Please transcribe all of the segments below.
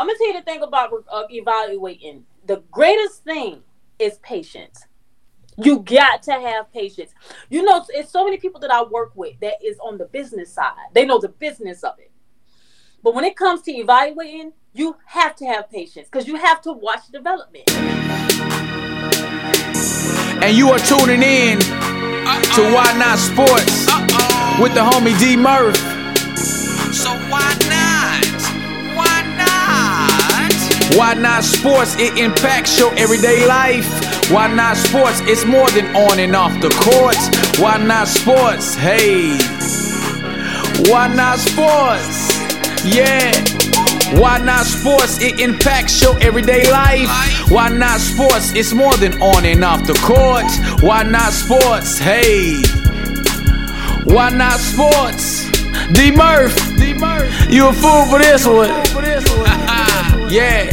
I'm gonna tell you the thing about uh, evaluating. The greatest thing is patience. You got to have patience. You know, it's so many people that I work with that is on the business side. They know the business of it. But when it comes to evaluating, you have to have patience because you have to watch development. And you are tuning in Uh-oh. to Why Not Sports Uh-oh. with the homie D Murph. Why not sports? It impacts your everyday life. Why not sports? It's more than on and off the courts. Why not sports? Hey. Why not sports? Yeah. Why not sports? It impacts your everyday life. Why not sports? It's more than on and off the courts. Why not sports? Hey. Why not sports? D Murph. D Murph. You a fool for this one. Yeah.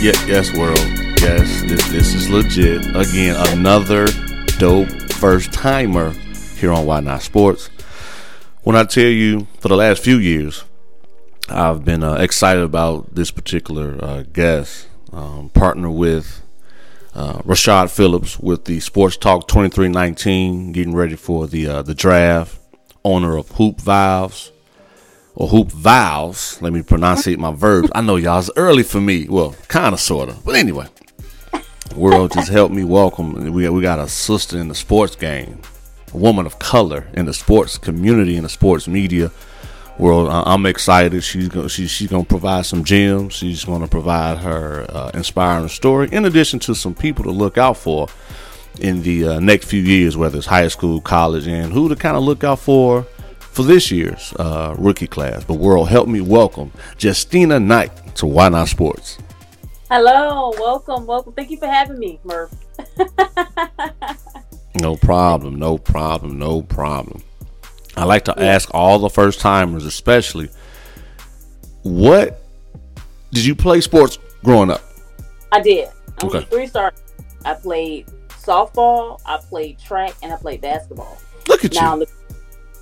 Yeah, yes, world. Yes, this this is legit. Again, another dope first timer here on Why Not Sports. When I tell you for the last few years, I've been uh, excited about this particular uh, guest, um, partner with uh, Rashad Phillips with the Sports Talk 2319, getting ready for the uh, the draft. Owner of Hoop Valves or Hoop Valves. Let me pronunciate my verbs. I know y'all it's early for me. Well, kind of, sort of, but anyway. World just helped me welcome. We we got a sister in the sports game, a woman of color in the sports community in the sports media world. I'm excited. She's going she's, she's to provide some gems. She's to provide her uh, inspiring story, in addition to some people to look out for in the uh, next few years, whether it's high school, college, and who to kind of look out for for this year's uh, rookie class. But world, help me welcome Justina Knight to Why Not Sports. Hello, welcome, welcome. Thank you for having me, Murph. no problem, no problem, no problem. I like to ask all the first timers, especially, what did you play sports growing up? I did. I okay. three stars. I played softball, I played track, and I played basketball. Look at now, you.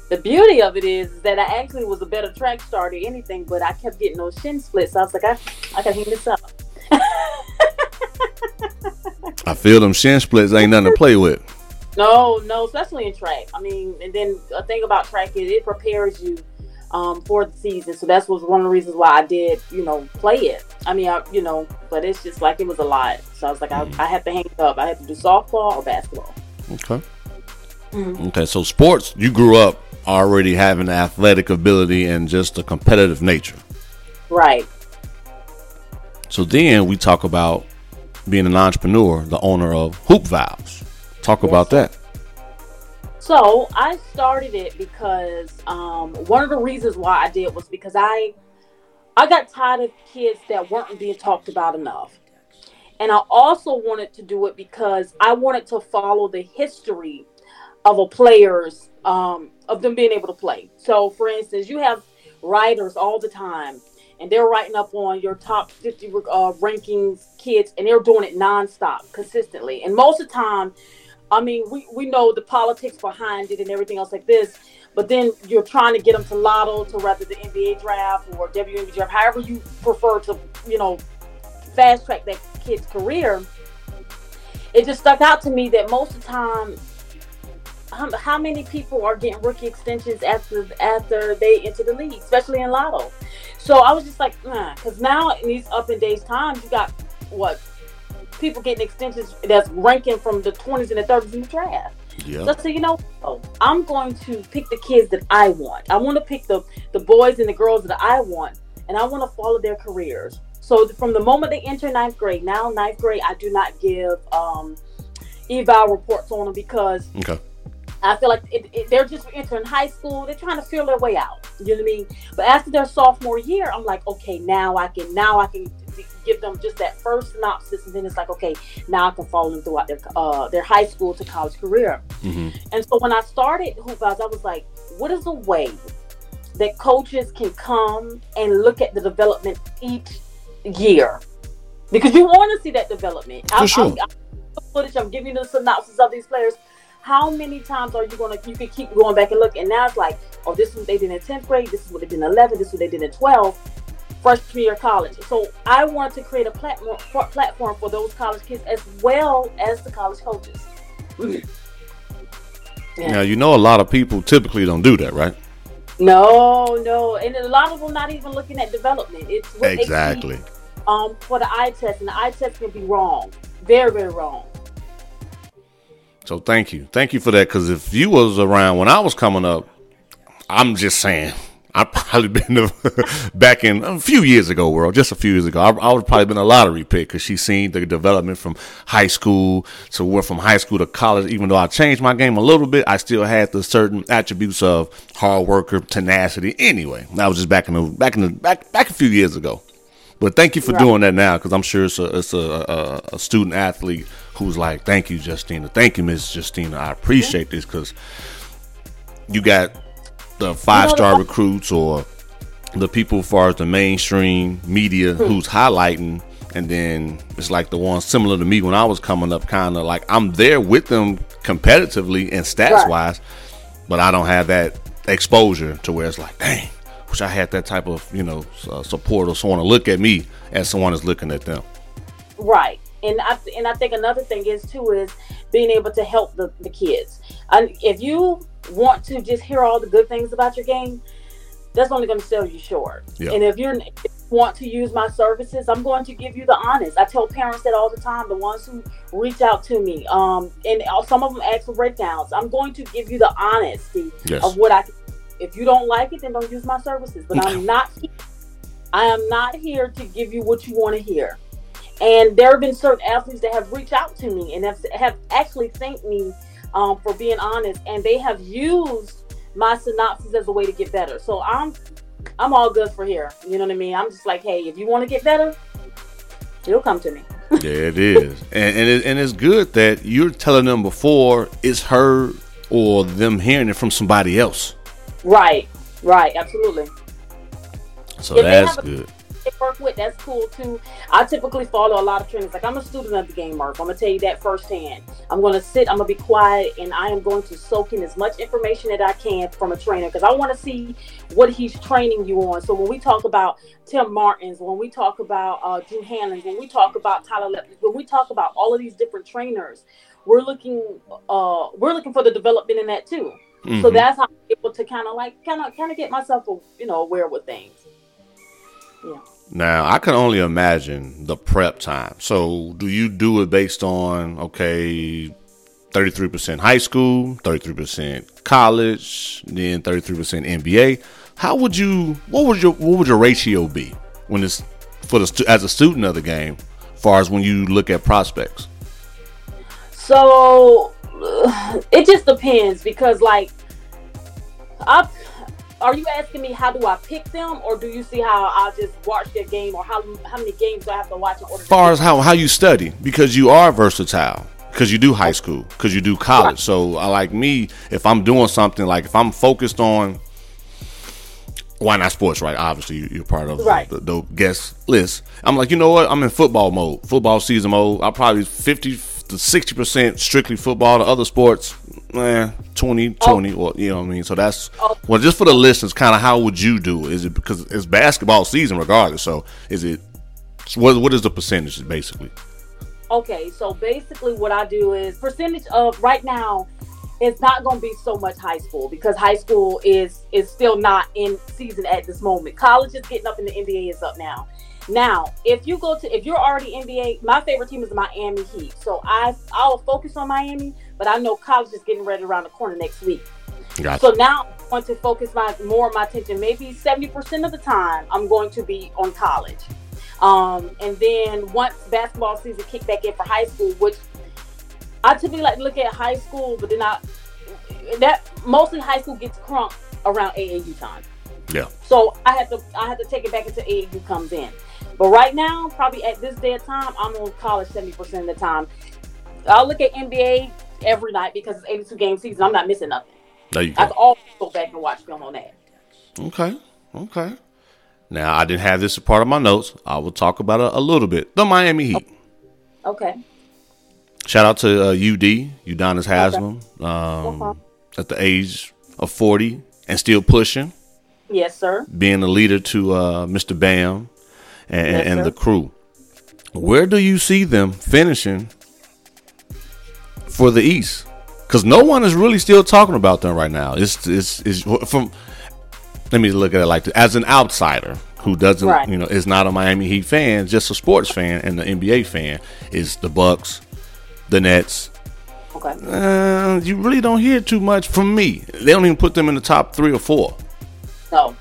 The, beauty of it is, is that I actually was a better track star than anything, but I kept getting those shin splits. So I was like, I, I can hang this up. I feel them shin splits ain't nothing to play with. No, no, especially in track. I mean, and then a thing about track is it prepares you um, for the season. So that's was one of the reasons why I did, you know, play it. I mean, I, you know, but it's just like it was a lot. So I was like, mm-hmm. I, I have to hang it up. I have to do softball or basketball. Okay. Mm-hmm. Okay, so sports, you grew up already having athletic ability and just a competitive nature. Right. So then we talk about being an entrepreneur, the owner of Hoop Valves. Talk yes. about that. So I started it because um, one of the reasons why I did was because I I got tired of kids that weren't being talked about enough. And I also wanted to do it because I wanted to follow the history of a player's um, of them being able to play. So, for instance, you have writers all the time, and they're writing up on your top 50 uh, rankings kids, and they're doing it nonstop, consistently. And most of the time, I mean, we, we know the politics behind it and everything else like this, but then you're trying to get them to lotto to rather the NBA draft or WNBA draft, however you prefer to, you know, fast track that kid's career. It just stuck out to me that most of the time, how, how many people are getting rookie extensions after after they enter the league, especially in lotto? So I was just like, nah, because now in these up and days times, you got what people getting extensions that's ranking from the 20s and the 30s in the draft. Yeah. So, so you know, I'm going to pick the kids that I want. I want to pick the the boys and the girls that I want, and I want to follow their careers. So from the moment they enter ninth grade, now ninth grade, I do not give um, eval reports on them because okay. I feel like it, it, they're just entering high school. They're trying to feel their way out. You know what I mean? But after their sophomore year, I'm like, okay, now I can now I can give them just that first synopsis, and then it's like, okay, now I can follow them throughout their uh, their high school to college career. Mm-hmm. And so when I started Hoop Valves, I was like, what is a way that coaches can come and look at the development each year? Because you want to see that development. For I, sure. I, I, footage. I'm giving you the synopsis of these players. How many times are you gonna? You can keep going back and look, and now it's like, oh, this is what they did in tenth grade. This is what they did in eleven. This is what they did in twelve freshman year college. So I wanted to create a platform for, platform for those college kids as well as the college coaches. Yeah. Now you know a lot of people typically don't do that, right? No, no, and a lot of them not even looking at development. It's what they see, Exactly. um, for the eye test, and the eye test can be wrong, very, very wrong. So thank you, thank you for that. Because if you was around when I was coming up, I'm just saying. I probably been the, back in a few years ago, world, just a few years ago. I, I would probably been a lottery pick because she seen the development from high school to where from high school to college. Even though I changed my game a little bit, I still had the certain attributes of hard worker, tenacity. Anyway, that was just back in the back in the back back a few years ago. But thank you for Right. doing that now because I'm sure it's a it's a, a, a student athlete who's like, thank you, Justina. Thank you, Miss Justina. I appreciate this because you got the five star recruits or the people as far as the mainstream media who's highlighting and then it's like the ones similar to me when I was coming up kind of like I'm there with them competitively and stats wise but I don't have that exposure to where it's like dang wish I had that type of you know uh, support or someone to look at me as someone is looking at them Right. And I and I think another thing is too is being able to help the, the kids. And if you want to just hear all the good things about your game, that's only going to sell you short. Yeah. And if you're if you want to use my services, I'm going to give you the honest. I tell parents that all the time. The ones who reach out to me, um, and some of them ask for breakdowns. I'm going to give you the honesty Yes. of what I. Can. If you don't like it, then don't use my services. But I'm not. I am not here to give you what you want to hear. And there have been certain athletes that have reached out to me and have, have actually thanked me um, for being honest, and they have used my synopsis as a way to get better. So I'm I'm all good for here. You know what I mean? I'm just like, hey, if you want to get better, you'll come to me. yeah it is and and, it, and it's good that you're telling them before it's her or them hearing it from somebody else Right, right, absolutely. so If that's a- good with, that's cool too. I typically follow a lot of trainers. Like I'm a student of the game, Mark. I'm gonna tell you that firsthand. I'm gonna sit, I'm gonna be quiet, and I am going to soak in as much information that I can from a trainer because I want to see what he's training you on. So when we talk about Tim Martins, when we talk about uh, Drew Hanlen, when we talk about Tyler, Lep- when we talk about all of these different trainers, we're looking, uh, we're looking for the development in that too. So Mhm. that's how I'm able to kind of like, kind of, kind of get myself, you know, aware with things. Now, I can only imagine the prep time. So, do you do it based on okay, thirty three percent high school, thirty three percent college, then thirty three percent NBA? How would you? What would your what would your ratio be when it's for the as a student of the game, far as when you look at prospects? So it just depends because, like, I are you asking me how do I pick them, or do you see how I just watch their game, or how how many games do I have to watch in order? to far as how how you study because you are versatile because you do high school because you do college Right. so I like me if i'm doing something like if i'm focused on why not sports right obviously you- you're part of Right. the, the guest list i'm like you know what i'm in football mode football season mode i'll probably 50 to 60 percent strictly football the other sports eh, 20 20 or you know what i mean so that's Oh. well just for the listeners kind of how would you do it? is it because it's basketball season regardless so is it what what is the percentage basically? Okay, so basically, what I do is percentage of right now. It's not going to be so much high school because high school is is still not in season at this moment. College is getting up and the NBA is up now. Now, if you go to if you're already NBA, my favorite team is Miami Heat. So I I'll focus on Miami, but I know college is getting ready around the corner next week. Gotcha. So now I want to focus my more of my attention. Maybe seventy percent of the time, I'm going to be on college. Um, and then once basketball season kick back in for high school, which I typically like to look at high school, but then I that mostly high school gets crunk around AAU time. yeah. So I have to I had to take it back until AAU comes in. But right now, probably at this day of time, I'm on college seventy percent of the time. I'll look at NBA every night because it's 82 game season. I'm not missing nothing. There you I go. can always go back and watch film on that. Okay. Okay. Now I didn't have this as part of my notes. I will talk about it a little bit. The Miami Heat. Okay. Shout out to uh, UD, Udonis Haslem, um, Okay. at the age of forty and still pushing. Yes, sir. being a leader to uh, Mr. Bam and, Yes, and the crew. Where do you see them finishing for the East? Because no one is really still talking about them right now. It's, it's, it's from. Let me look at it like this. As an outsider who doesn't, Right. you know, is not a Miami Heat fan, just a sports fan and the NBA fan, is the Bucks, the Nets. Okay. Uh, you really don't hear too much from me. They don't even put them in the top three or four. No,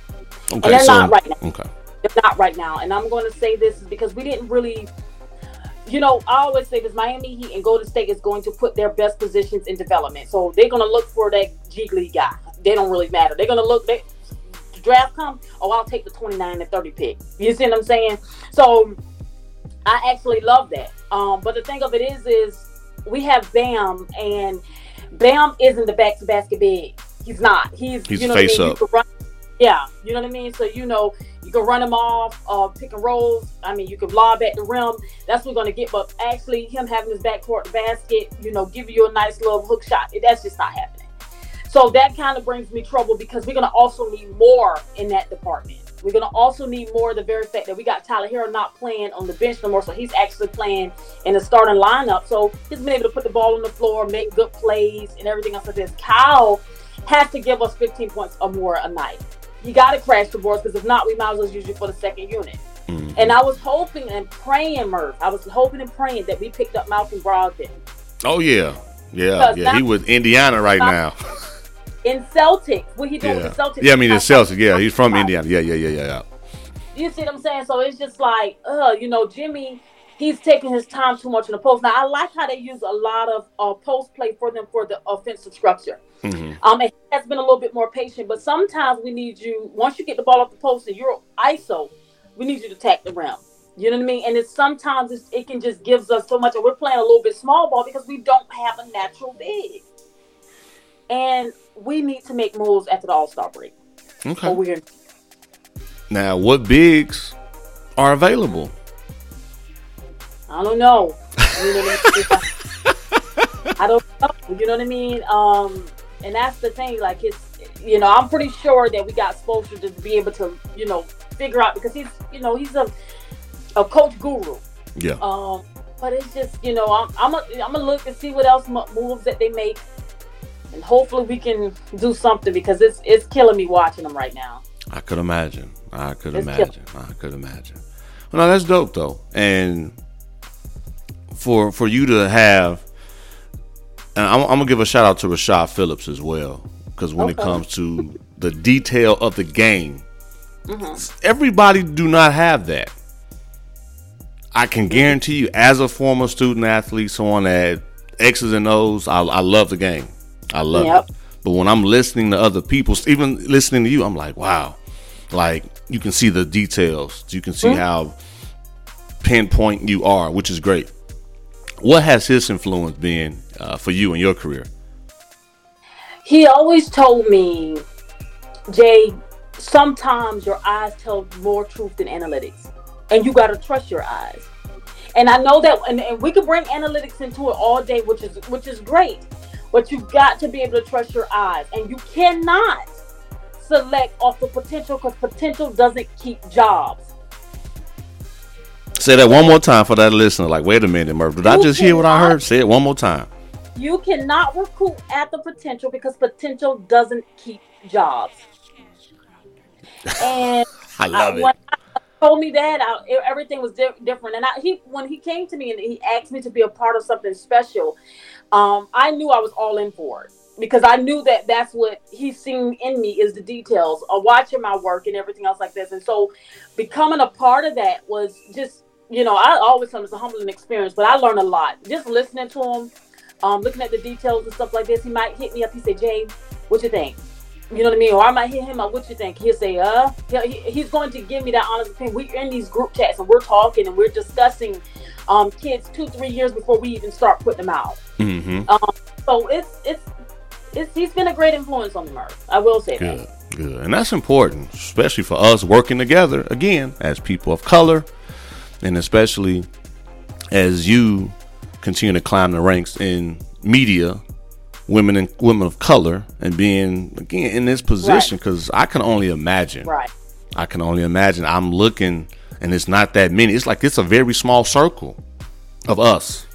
Okay, they're so not right now. okay. They're not right now. And I'm going to say this is because we didn't really, you know, I always say this: Miami Heat and Golden State is going to put their best positions in development. So they're going to look for that G League guy. They don't really matter. They're going to look. They, the draft come. Oh, I'll take the 29 and 30 pick. You see what I'm saying? So I actually love that. Um, but the thing of it is, is we have Bam, and Bam isn't the back to basket big. He's not. He's, He's you know face I mean? up. You can run, yeah, you know what I mean. So you know you can run him off, uh, pick and rolls. I mean, you can lob at the rim. That's what we're gonna get. But actually, him having his backcourt basket, you know, give you a nice little hook shot. That's just not happening. So that kind of brings me trouble because we're gonna also need more in that department. We're gonna also need more. The very fact that we got Tyler Herro not playing on the bench no more, so he's actually playing in the starting lineup. So he's been able to put the ball on the floor, make good plays, and everything else like this. Kyle has to give us 15 points or more a night. You got to crash the boards because if not, we might as well use you for the second unit. Mhm. And I was hoping and praying, Murph. I was hoping and praying that we picked up Malcolm Brogdon Oh yeah, yeah, yeah. He was Indiana right now. in Celtics. What he doing yeah, with the Celtics? yeah. I mean, the Celtics. Yeah, he's from Indiana. Yeah, yeah, yeah, yeah, yeah. You see what I'm saying? So it's just like, uh, you know, Jimmy, he's taking his time too much in the post. Now I like how they use a lot of uh, post play for them for the offensive structure. hmm Um, it has been a little bit more patient, but sometimes we need you. Once you get the ball off the post and you're ISO, we need you to attack the rim. You know what I mean? And it's sometimes it's, it can just gives us so much. And we're playing a little bit small ball because we don't have a natural big. And we need to make moves after the All Star break. Okay. Now, what bigs are available? I don't know. You know what I mean? I don't know. You know what I mean? Um, and that's the thing. Like it's, you know, I'm pretty sure that we got Spoelstra to be able to, you know, figure out because he's, you know, he's a a coach guru. Yeah. Um, but it's just, you know, I'm I'm a, I'm gonna look and see what else moves that they make, and hopefully we can do something because it's it's killing me watching them right now. I could imagine. I could It's imagine. I could imagine. Well, no, that's dope though, and for for you to have, and I'm, I'm gonna give a shout out to Rashad Phillips as well, because when it comes to the detail of the game, Mm-hmm. everybody do not have that. I can guarantee you, as a former student athlete, someone that X's and O's, I, I love the game. I love Yep. it. But when I'm listening to other people, even listening to you, I'm like, wow. Like you can see the details. You can see how pinpoint you are, which is great. What has his influence been uh, for you in your career? he always told me, Jay, sometimes your eyes tell more truth than analytics, and you got to trust your eyes. And I know that, and, and we can bring analytics into it all day, which is which is great. But you've got to be able to trust your eyes, and you cannot select off the potential because potential doesn't keep jobs. Say that one more time for that listener. Like, wait a minute, Murph. Did I just hear what I heard? Say it one more time. You cannot recruit at the potential because potential doesn't keep jobs. And I love I, it. I told me that I, everything was di- different, and I, he when he came to me and he asked me to be a part of something special, um, I knew I was all in for it because I knew that that's what he's seen in me is the details of watching my work and everything else like this, and so becoming a part of that was just you know I always tell him it's a humbling experience, but I learned a lot just listening to him, um, looking at the details and stuff like this. He might hit me up. He say, "Jay, what you think?" You know what I mean? Or I might hit him up, what you think? He'll say, uh, he, he's going to give me that honest opinion. We're in these group chats and we're talking and we're discussing um, kids two, three years before we even start putting them out. hmm So it's, it's, it's, he's been a great influence on the Murph. I will say Good, that. good. And that's important, especially for us working together, again, as people of color, and especially as you continue to climb the ranks in media women and women of color and being again in this position because I can only imagine. Right. I can only imagine. I'm looking, and it's not that many. It's like it's a very small circle of us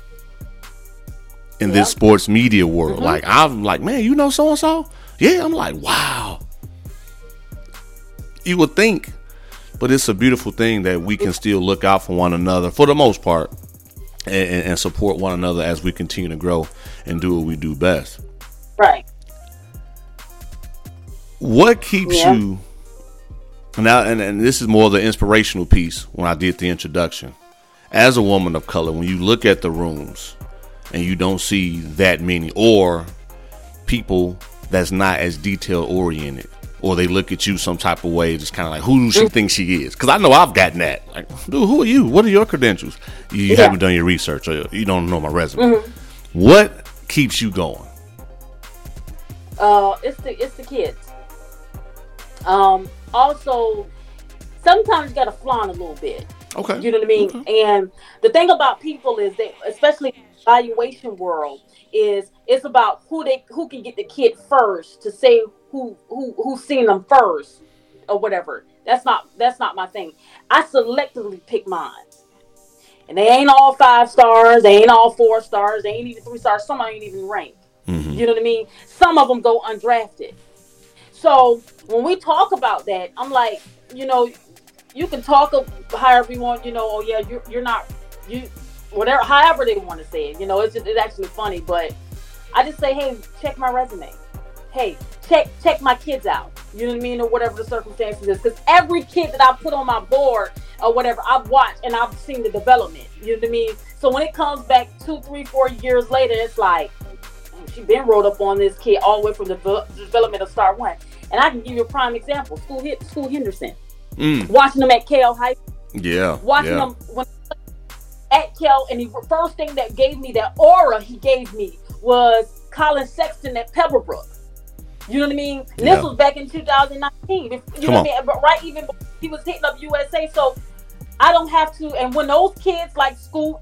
in Yep. this sports media world. Mm-hmm. Like I'm like, man, you know so and so? Yeah, I'm like, wow. You would think, but it's a beautiful thing that we can still look out for one another for the most part, and, and- support one another as we continue to grow and do what we do best. Right. What keeps Yeah. you now? And, and this is more the inspirational piece when I did the introduction. As a woman of color, when you look at the rooms and you don't see that many, or people that's not as detail oriented, or they look at you some type of way, just kind of like, who she think she is? Because I know I've gotten that. Like, dude, who are you? What are your credentials? You, Yeah. haven't done your research, or you don't know my resume. What keeps you going? Uh, it's the it's the kids. Um, also, sometimes you gotta flaunt a little bit. Okay. You know what I mean? And the thing about people is that, especially valuation world, is it's about who they who can get the kid first to say who who who's seen them first or whatever. That's not that's not my thing. I selectively pick mine. And they ain't all five stars, they ain't all four stars, they ain't even three stars, some I ain't even ranked. Mhm. You know what I mean? Some of them go undrafted. So when we talk about that, I'm like, you know, you can talk of however you want. You know, oh yeah, you're you're not you whatever, however they want to say it. You know, it's just it's actually funny, but I just say, hey, check my resume. Hey, check check my kids out. You know what I mean, or whatever the circumstances is. Because every kid that I put on my board or whatever, I've watched and I've seen the development. You know what I mean? So when it comes back two, three, four years later, it's like she been rolled up on this kid all the way from the development of Star One. And I can give you a prime example: School hit Scoot Henderson. Mm, Watching them at Cal High, yeah. watching yeah. them when at Cal, and the first thing that gave me that aura he gave me was Collin Sexton at Pebblebrook. You know what I mean? Yeah. This was back in 2019. You Come know what I mean? But right even he was hitting up USA, so I don't have to. And when those kids like Scoot,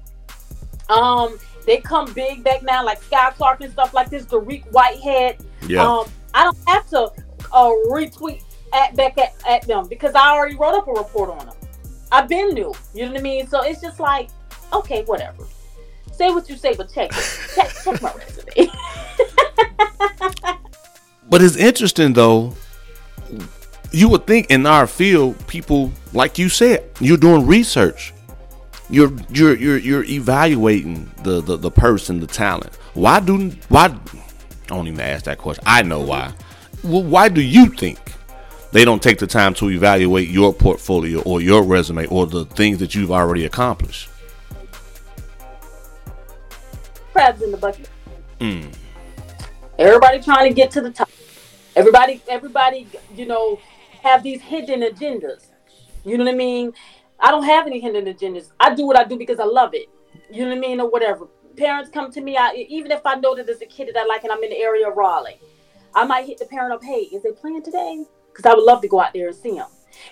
um, they come big back now, like Skyy Clark and stuff like this, Dariq Whitehead. Yeah. Um, I don't have to uh, retweet at back at, at them because I already wrote up a report on them. I've been new. You know what I mean? So it's just like, okay, whatever. Say what you say, but check it. check, check my resume. But it's interesting though. You would think in our field, people like you said, you're doing research. You're you're you're you're evaluating the the, the person, the talent. Why do why? I don't even ask that question. I know why. Well, why do you think they don't take the time to evaluate your portfolio or your resume or the things that you've already accomplished? Crabs in the bucket. Mm. Everybody trying to get to the top. Everybody, everybody, you know, have these hidden agendas. You know what I mean? I don't have any hidden agendas. I do what I do because I love it. You know what I mean, or whatever. Parents come to me, I, even if I know that there's a kid that I like and I'm in the area of Raleigh, I might hit the parent up, hey, is they playing today? Because I would love to go out there and see them.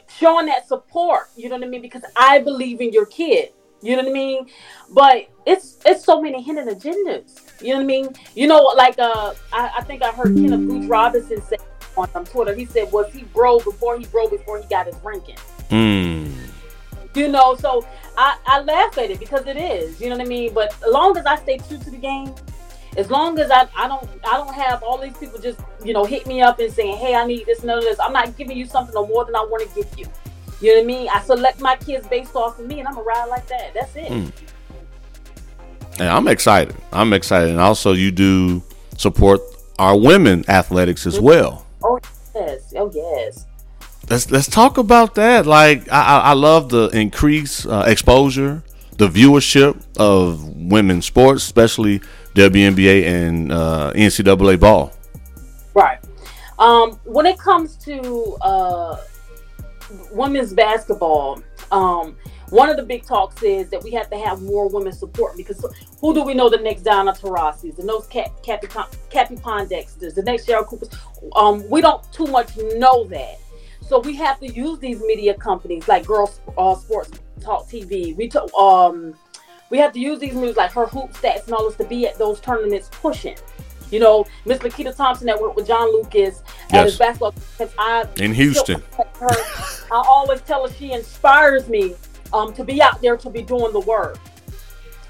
Showing that support, you know what I mean? Because I believe in your kid. You know what I mean? But it's it's so many hidden agendas. You know what I mean? You know, like uh, I, I think I heard Kenneth Booth Robinson say on Twitter. He said, "Was he bro before he bro before he got his ranking?" Mm. You know, so I, I laugh at it because it is. You know what I mean? But as long as I stay true to the game, as long as I, I don't I don't have all these people just you know hit me up and saying, "Hey, I need this and this." I'm not giving you something no more than I want to give you. You know what I mean? I select my kids based off of me, and I'm gonna ride like that. That's it. Mm. And I'm excited. I'm excited. And also, you do support our women athletics as well. Oh yes, oh yes. Let's let's talk about that. Like, I, I I love the increased uh, exposure, the viewership of women's sports, especially WNBA and uh, NCAA ball. Right. Um, when it comes to uh, women's basketball, um, one of the big talks is that we have to have more women support because who do we know the next Diana Taurasi's, the next Cat, Cappy, Cappie Pondexters, the next Cheryl Cooper's? Um, we don't too much know that. So we have to use these media companies like Girls uh, Sports Talk TV. We took um, we have to use these moves like her hoop stats and all this to be at those tournaments pushing. You know, Miss Lakita Thompson that worked with John Lucas at Yes. his basketball. Because I In Houston. her, I always tell her she inspires me um, to be out there to be doing the work.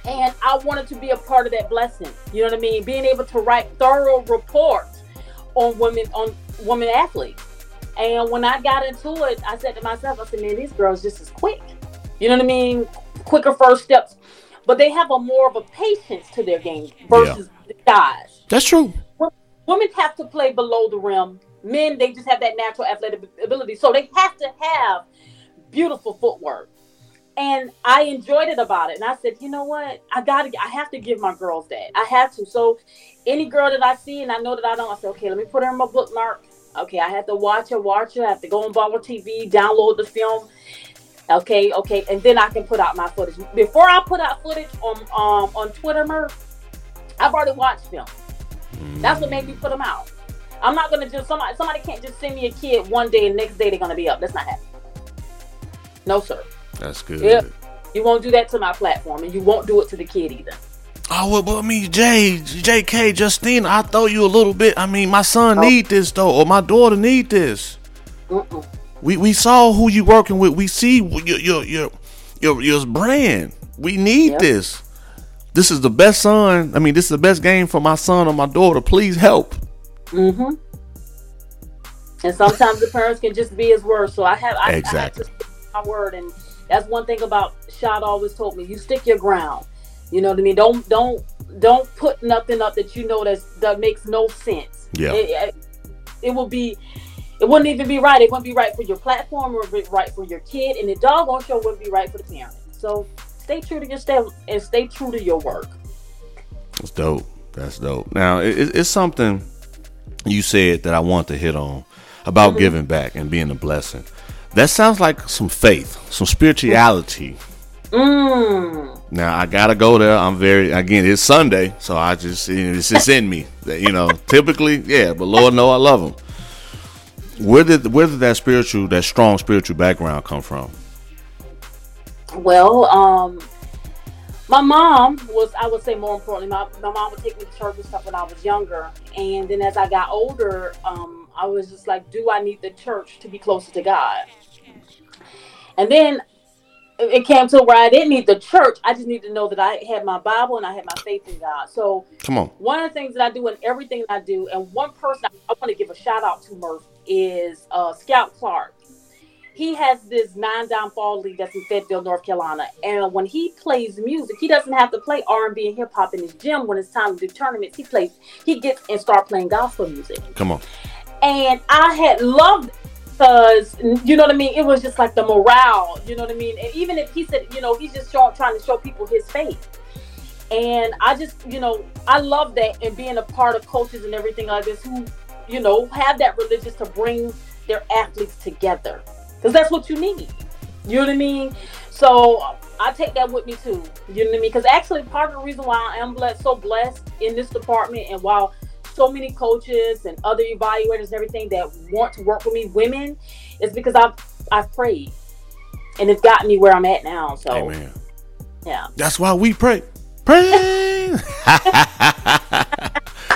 And I wanted to be a part of that blessing. You know what I mean? Being able to write thorough reports on women on women athletes. And when I got into it, I said to myself, I said, man, these girls just as quick. You know what I mean? Quicker first steps. But they have a more of a patience to their game versus the guys. That's true. Women have to play below the rim. Men, they just have that natural athletic ability. So they have to have beautiful footwork. And I enjoyed it about it. And I said, you know what? I gotta I have to give my girls that. I have to. So any girl that I see and I know that I don't, I say, okay, let me put her in my bookmark. Okay, I have to watch her, watch her. I have to go on Baller TV, download the film. Okay, okay, and then I can put out my footage. Before I put out footage on um on Twitter, Murph, I've already watched them. That's what made me put them out. I'm not gonna just somebody somebody can't just send me a kid one day and next day they're gonna be up. That's not happening. No, sir. That's good. Yep. You won't do that to my platform, and you won't do it to the kid either. Oh well, but I mean, Jay, J.K., Justine, I throw you a little bit. I mean, my son Oh. need this though, or my daughter need this. Mm-mm. We we saw who you working with. We see your your your your, your brand. We need Yep. this. This is the best son. I mean, this is the best game for my son or my daughter. Please help. Mm-hmm. And sometimes the parents can just be as words. So I have I, Exactly. I have my word, and that's one thing about Shad always told me: you stick your ground. You know what I mean? Don't don't don't put nothing up that you know that's, that makes no sense. Yeah. It, it, it will be. It wouldn't even be right. It wouldn't be right for your platform or be right for your kid, and the doggone show wouldn't be right for the parent. So stay true to your step and stay true to your work. That's dope. That's dope. Now, it, it- it's something you said that I want to hit on about giving back and being a blessing. That sounds like some faith, some spirituality. Mm. Now I gotta go there. I'm very again. It's Sunday, so I just it's just in me. That you know, typically, yeah. But Lord know I love Him. Where did where did that spiritual, that strong spiritual background come from? Well, um, my mom was, I would say more importantly, my, my mom would take me to church and stuff when I was younger. And then as I got older, um, I was just like, do I need the church to be closer to God? And then it came to where I didn't need the church. I just need to know that I had my Bible and I had my faith in God. So Come on, one of the things that I do in everything I do, and one person I, I want to give a shout out to Murph is uh, Scout Clark. He has this nine down fall league that's in Fayetteville, North Carolina, and when he plays music, he doesn't have to play R and B and hip hop in his gym when it's time to do tournaments. He plays, he gets and start playing gospel music, come on. and I had loved because you know what I mean. It was just like the morale, you know what I mean. And even if he said, you know, he's just show, trying to show people his faith. And I just, you know, I love that and being a part of coaches and everything like this who, you know, have that religious to bring their athletes together. Because that's what you need. You know what I mean? So I take that with me too. You know what I mean? Because actually, part of the reason why I am blessed, so blessed in this department, and while so many coaches and other evaluators and everything that want to work with me, women, is because I've I've prayed, and it's gotten me where I'm at now. So Amen. yeah. That's why we pray. Pray.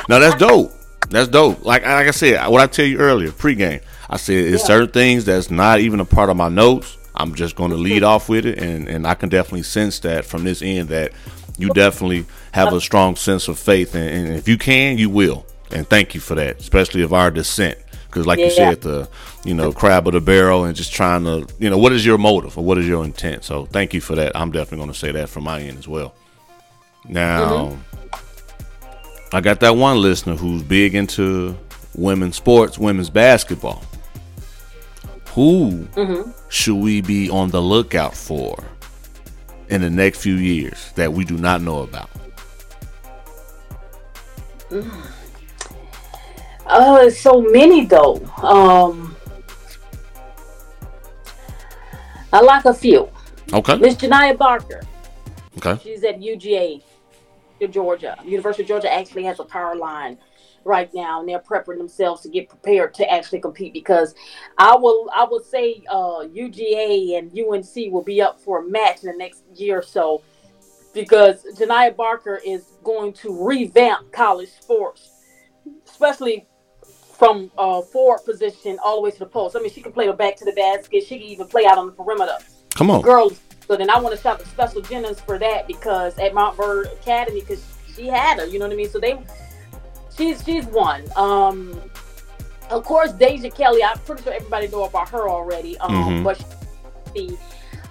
no, that's dope. That's dope. Like like I said, what I tell you earlier, pregame. I said it's Yeah. certain things that's not even a part of my notes. I'm just going to hmm. lead off with it, and and I can definitely sense that from this end that you definitely have a strong sense of faith, and, and if you can, you will. And thank you for that, especially of our descent, because like you Yeah. said, the you know crab of the barrel, and just trying to you know what is your motive or what is your intent. So thank you for that. I'm definitely going to say that from my end as well. Now, mm-hmm. I got that one listener who's big into women's sports, women's basketball. Who should we be on the lookout for in the next few years that we do not know about? Oh, it's so many though. Um, I like a few. Okay. Miss Janiyah Barker. Okay. She's at UGA, Georgia. University of Georgia actually has a power line right now, and they're prepping themselves to get prepared to actually compete. Because I will, I will say, uh, UGA and UNC will be up for a match in the next year or so. Because Janiyah Barker is going to revamp college sports especially from uh, forward position all the way to the post. I mean, she can play the back to the basket. She can even play out on the perimeter. Come on. Girls. So then I want to shout out Special Jennings for that because at Mount Vernon Academy, because she had her, you know what I mean. So they, she's she's one. Um, of course, Deja Kelly. I'm pretty sure everybody know about her already. Um, Mhm. but she,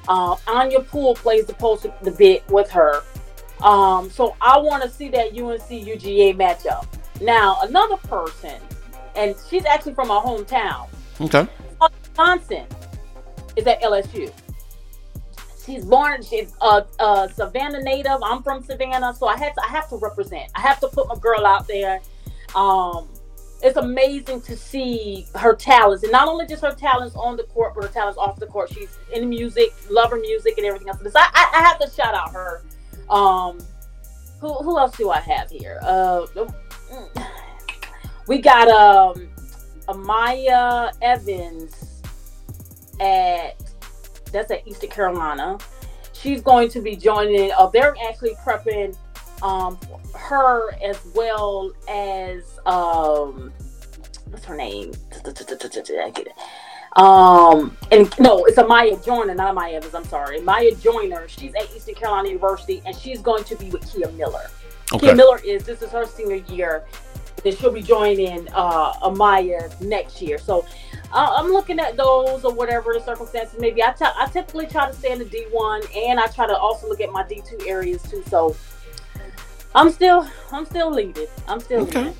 uh, Anya Poole plays the post the bit with her. Um, so I want to see that UNC UGA matchup. Now another person, and she's actually from my hometown. Okay. Johnson is at LSU. She's born. She's a, a Savannah native. I'm from Savannah, so I had to. I have to represent. I have to put my girl out there. Um, it's amazing to see her talents, and not only just her talents on the court, but her talents off the court. She's in music, love her music, and everything else. So I, I, I have to shout out her. Um, who, who else do I have here? Uh, mm, we got um, Amaya Evans at that's at Eastern Carolina. She's going to be joining. Uh, they're actually prepping um, her as well as um, what's her name? I get it. Um, and no, it's a Maya Joyner, not a Maya Evans. I'm sorry, Maya Joyner. She's at Eastern Carolina University, and she's going to be with Kia Miller. Okay. Kia Miller is this is her senior year. Then she'll be joining uh, Amaya next year. So uh, I'm looking at those or whatever the circumstances may be. I t- I typically try to stay in the D1, and I try to also look at my D2 areas too. So I'm still I'm still leading. I'm still Okay. leading.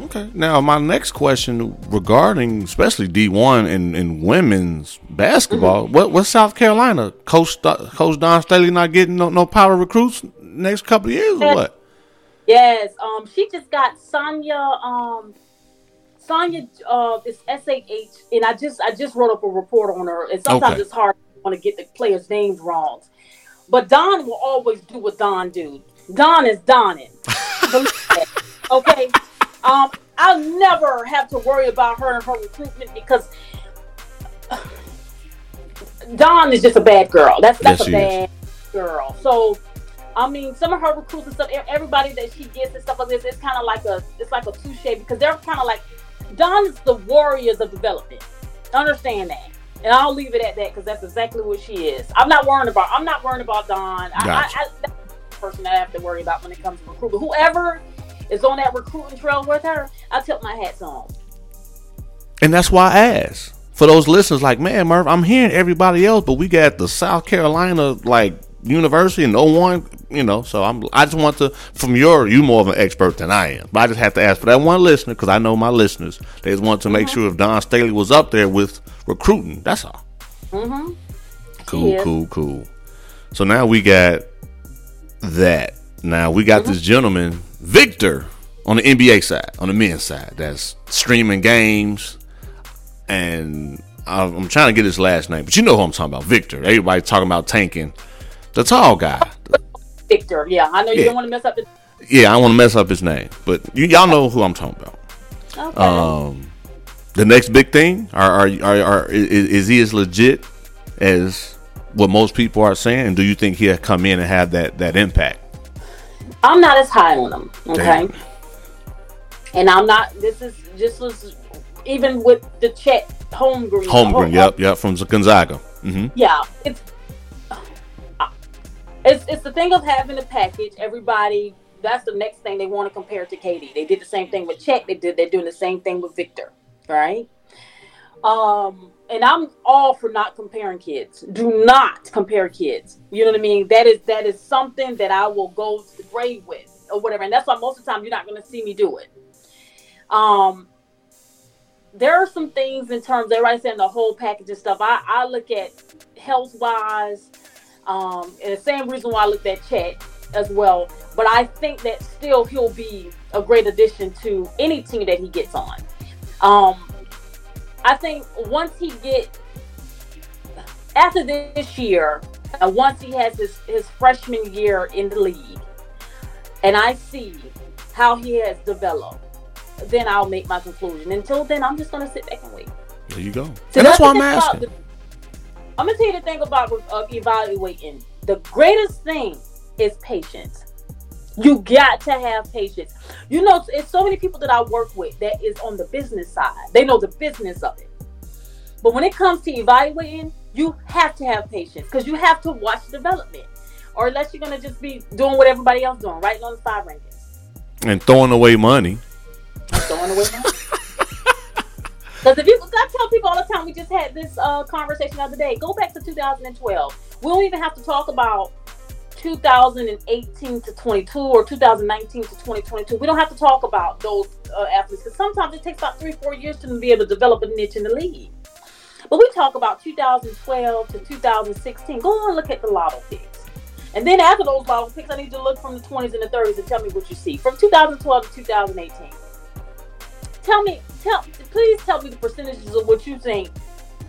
Okay. Now, my next question regarding especially D1 and, and women's basketball, Mm-hmm. what what's South Carolina? Coach Coach Dawn Staley not getting no, no power recruits next couple of years or what? Yes, um, she just got Sonya. Um, Sonya uh, is SAH, and I just I just wrote up a report on her. And sometimes Okay. it's hard to want to get the players' names wrong, but Dawn will always do what Don do. Dawn is Donning. Okay, um, I'll never have to worry about her and her recruitment because Dawn is just a bad girl. That's that's Yes, a she is. bad girl. So I mean, some of her recruits and stuff, everybody that she gets and stuff like this, it's kind of like a, it's like a touche because they're kind of like, Dawn is the warriors of development. Understand that, and I'll leave it at that because that's exactly what she is. I'm not worrying about, I'm not worrying about Dawn. Gotcha. I, I, the person that I have to worry about when it comes to recruitment. Whoever is on that recruiting trail with her, I tip my hats on. And that's why I asked. For those listeners, like, man, Murph, I'm hearing everybody else, but we got the South Carolina like university and no one, you know. So I'm, I just want to, from your, you more of an expert than I am, but I just have to ask for that one listener because I know my listeners. They just want to make sure if Dawn Staley was up there with recruiting. That's all. Mm-hmm. Cool, Yeah. cool, cool. So now we got that. Now we got this gentleman, Victor, on the NBA side, on the men's side, that's streaming games. And I'm I'm trying to get his last name, but you know who I'm talking about, Victor. Everybody talking about tanking. The tall guy. Victor, yeah, I know you Yeah. don't want to mess up the. Yeah, I don't want to mess up his name, but you, y'all know who I'm talking about. Okay. Um, the next big thing are are are, are is, is he as legit as what most people are saying? And do you think he'll come in and have that that impact? I'm not as high on them. Okay. Damn. And I'm not. This is just was even with the Chet. Holmgren, Hol- yep, yep, from Gonzaga. hmm Yeah, it's it's it's the thing of having a package. Everybody, that's the next thing they want to compare to KD. They did the same thing with Chet. They did. They're doing the same thing with Victor. Right. Um, and I'm all for not comparing kids. Do not compare kids. You know what I mean? That is that is something that I will go to the grave with or whatever. And that's why most of the time you're not going to see me do it. Um, there are some things in terms everybody's saying the whole package and stuff. I, I look at health wise, um, and the same reason why I looked at Chet as well. But I think that still he'll be a great addition to any team that he gets on. Um, I think once he get after this year, and once he has his, his freshman year in the league, and I see how he has developed, then I'll make my conclusion. Until then, I'm just gonna sit back and wait. There you go. So and that's why I'm asking. the- I'm gonna tell you the thing about uh, evaluating. The greatest thing is patience. You got to have patience. You know, it's, so many people that I work with that is on the business side. They know the business of it. But when it comes to evaluating, you have to have patience because you have to watch development, or unless you're gonna just be doing what everybody else doing, writing on the five rankings, And throwing away money. and throwing away money. Because if you, I tell people all the time, we just had this uh, conversation the other day. Go back to 2012. We don't even have to talk about 2018 to 22 or 2019 to 2022. We don't have to talk about those uh, athletes because sometimes it takes about three, four years to be able to develop a niche in the league. But we talk about 2012 to 2016. Go and look at the lotto picks. And then after those lotto picks, I need to look from the 20s and the 30s and tell me what you see. From 2012 to 2018. Tell me, tell please tell me the percentages of what you think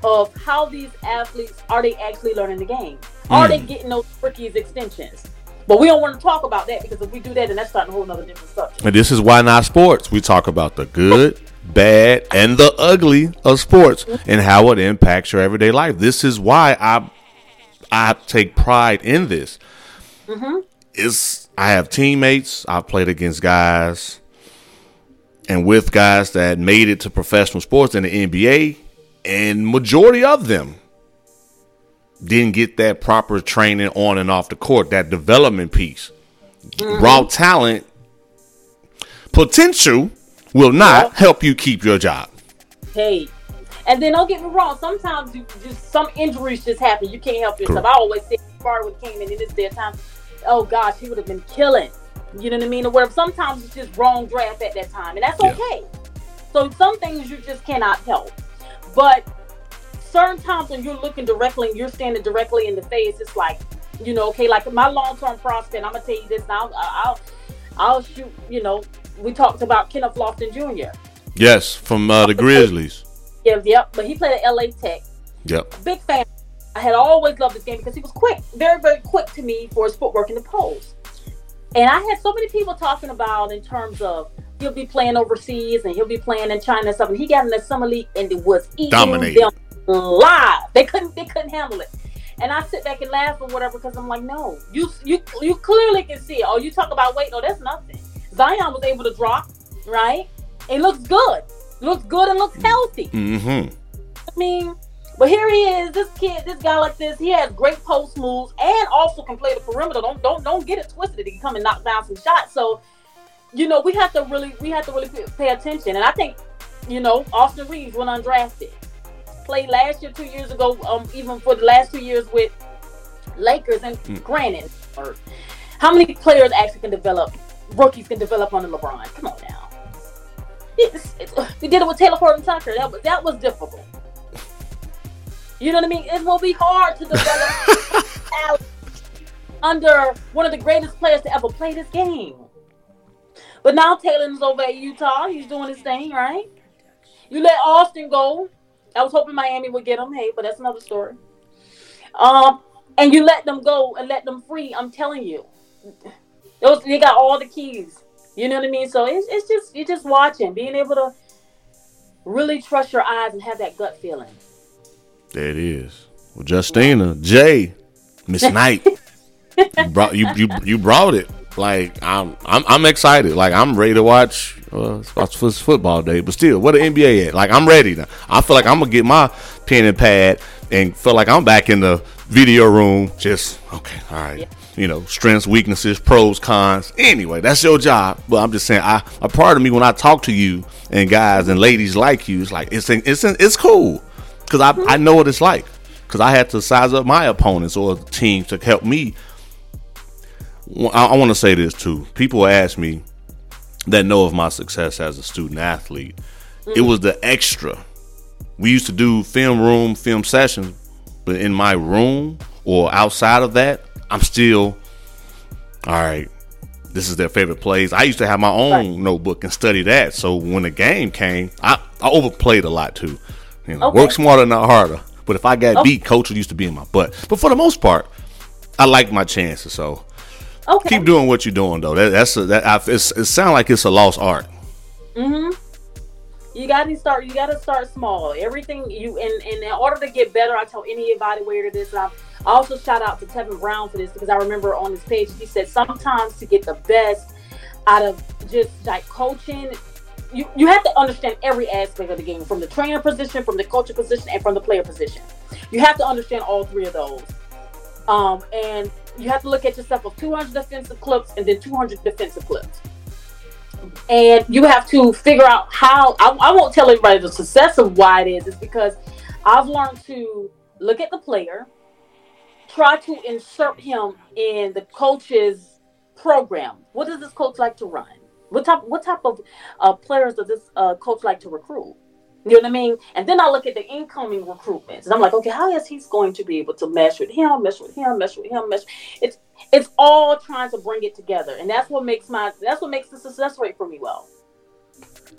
of how these athletes are they actually learning the game? Are hmm. they getting those rookies extensions? But we don't want to talk about that because if we do that, then that's starting a whole nother different subject. And this is why not sports. We talk about the good, bad, and the ugly of sports mm-hmm. and how it impacts your everyday life. This is why I I take pride in this. Mm-hmm. It's I have teammates. I've played against guys and with guys that made it to professional sports in the NBA, and majority of them didn't get that proper training on and off the court, that development piece. Mm-hmm. Raw talent potential will not help you keep your job. Hey. And then don't get me wrong, sometimes you just some injuries just happen. You can't help yourself. Correct. I always say Sparta came in in this their time. Oh gosh, he would have been killing. You know what I mean? Or whatever. Sometimes it's just wrong draft at that time. And that's Yeah. okay. So some things you just cannot help. But certain times when you're looking directly and you're standing directly in the face, it's like, you know, okay, like my long term prospect, I'm gonna tell you this now. I'll I'll shoot, you know, we talked about Kenneth Lofton Jr. Yes, from uh, the Grizzlies. Yeah, yep. But he played at LA Tech. Yep. Big fan. I had always loved this game because he was quick, very, very quick to me for his footwork in the post. And I had so many people talking about in terms of he'll be playing overseas and he'll be playing in China and stuff. And he got in the summer league and it was eating Dominated. them live. They couldn't, they couldn't handle it. And I sit back and laugh or whatever because I'm like, no, you, you, you clearly can see. it. Oh, you talk about weight? No, that's nothing. Zion was able to drop, right? It looks good. Looks good and looks healthy. Mm-hmm. I mean, but here he is, this kid, this guy like this. He has great post moves and also can play the perimeter. Don't don't don't get it twisted. He can come and knock down some shots. So, you know, we have to really we have to really pay- pay attention. And I think, you know, Austin Reaves went undrafted. Played last year, two years ago, um, even for the last two years with Lakers. And granted, or how many players actually can develop? Rookies can develop under LeBron. Come on now. It's, it's, we did it with Talen Horton Tucker. That was that was difficult. You know what I mean? It will be hard to develop under one of the greatest players to ever play this game. But now Talen's over at Utah. He's doing his thing, right? You let Austin go. I was hoping Miami would get him. Hey, but that's another story. Um, and you let them go and let them free. I'm telling you, those they got all the keys. You know what I mean? So it's, it's just you're just watching, being able to really trust your eyes and have that gut feeling. There it is. Well, Justina, Jay, Miss Knight, you brought you you you brought it. Like I'm I'm I'm excited. Like I'm ready to watch. Uh, it's football day, but still, what the NBA at? Like I'm ready now. I feel like I'm gonna get my pen and pad and feel like I'm back in the video room. Just okay, all right. You know, strengths, weaknesses, pros, cons. Anyway, that's your job. But I'm just saying, I a part of me when I talk to you and guys and ladies like you, it's like it's it's it's cool because I, I know what it's like because I had to size up my opponents or teams to help me. I, I want to say this too. People ask me that know of my success as a student athlete. It mm. was the extra. We used to do film room, film sessions, but in my room or outside of that, I'm still all right. This is their favorite plays. I used to have my own Right. notebook and study that. So when the game came, I, I overplayed a lot too. You know, Okay. Work smarter, not harder. But if I got Okay. beat, coach used to be in my butt. But for the most part, I like my chances. So Okay. keep doing what you're doing, though. That, that's a, that. I, it's, it sounds like it's a lost art. Mm-hmm. You got to start. You got to start small. Everything you and, and in order to get better, I tell any evaluator this. I also shout out to Tevin Brown for this because I remember on his page he said sometimes to get the best out of just like coaching, you, you have to understand every aspect of the game from the trainer position, from the coaching position, and from the player position. You have to understand all three of those. Um, and you have to look at yourself of 200 defensive clips and then 200 defensive clips. And you have to figure out how. I, I won't tell everybody the success of why it is. It's because I've learned to look at the player, try to insert him in the coach's program. What does this coach like to run? What type what type of uh, players does this uh, coach like to recruit? You know what I mean? And then I look at the incoming recruitments, and I'm like, okay, how is he going to be able to mesh with him, mesh with him, mesh with him, mesh? It's it's all trying to bring it together, and that's what makes my that's what makes the success rate for me well.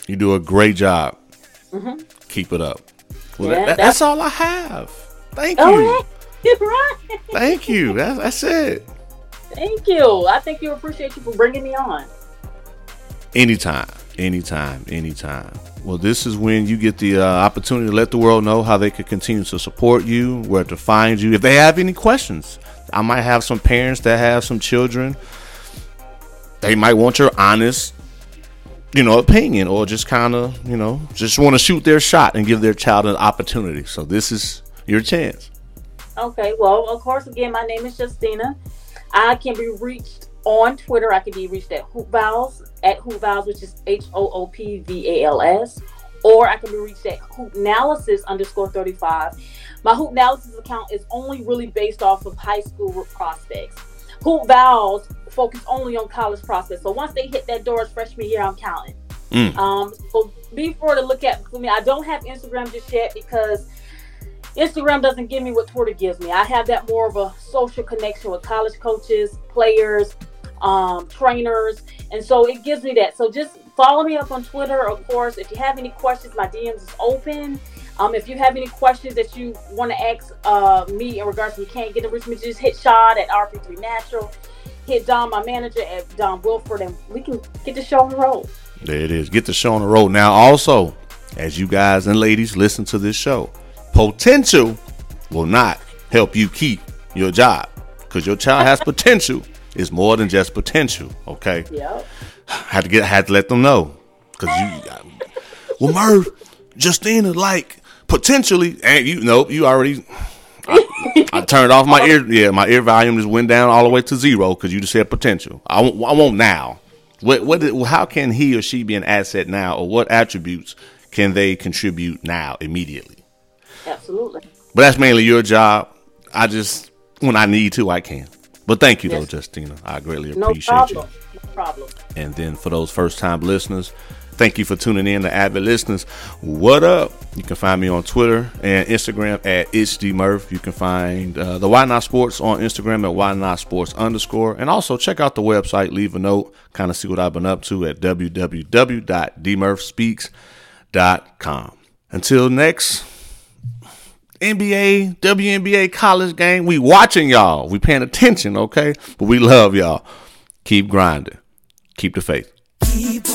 You do a great job. Mm-hmm. Keep it up. Well, Yeah, that- that- that's- that's all I have. Thank you. Yeah. right. Thank you. That's, that's it. Thank you. I think you appreciate you for bringing me on. Anytime, anytime, anytime. Well, this is when you get the uh, opportunity to let the world know how they could continue to support you, where to find you. If they have any questions, I might have some parents that have some children. They might want your honest, you know, opinion, or just kind of, you know, just want to shoot their shot and give their child an opportunity. So this is your chance. Okay, well, of course, again, my name is Justina. I can be reached on Twitter. I can be reached at Hoop Vals, at Hoop Vals, which is H O O P V A L S, or I can be reached at Hoop Analysis underscore 35. My Hoop Analysis account is only really based off of high school prospects. Hoop Vals focus only on college prospects. So once they hit that door as freshman year, I'm counting. Mm. Um, so be sure to look at for me. I don't have Instagram just yet because Instagram doesn't give me what Twitter gives me. I have that more of a social connection with college coaches, players, um, trainers, and so it gives me that. So just follow me up on Twitter, of course. If you have any questions, my DMs is open. Um, if you have any questions that you want to ask uh, me in regards to you can't get to reach me, just hit Shad at RP3 Natural. Hit Don, my manager, at Don Wilford, and we can get the show on the road. There it is. Get the show on the road. Now, also, as you guys and ladies listen to this show, potential will not help you keep your job because your child has potential. It's more than just potential. Okay, Yep. had to get had to let them know because you. Well, Merv, Justina, like potentially, and you nope, you already. I, I turned off my ear. Yeah, my ear volume just went down all the way to zero because you just said potential. I I want now. What what? did- How can he or she be an asset now, or what attributes can they contribute now immediately? Absolutely. But that's mainly your job. I just when I need to, I can. But thank you though, Justina. I greatly No appreciate problem. you. No problem. And then for those first time listeners, thank you for tuning in to avid listeners. What up? You can find me on Twitter and Instagram at itchdmurph. You can find uh, the Why Not Sports on Instagram at Why Not Sports underscore. And also check out the website, leave a note, kind of see what I've been up to at www.dmurphspeaks.com. Until next NBA, WNBA college game, we watching y'all. We paying attention, okay? But we love y'all. Keep grinding. Keep the faith. Keep.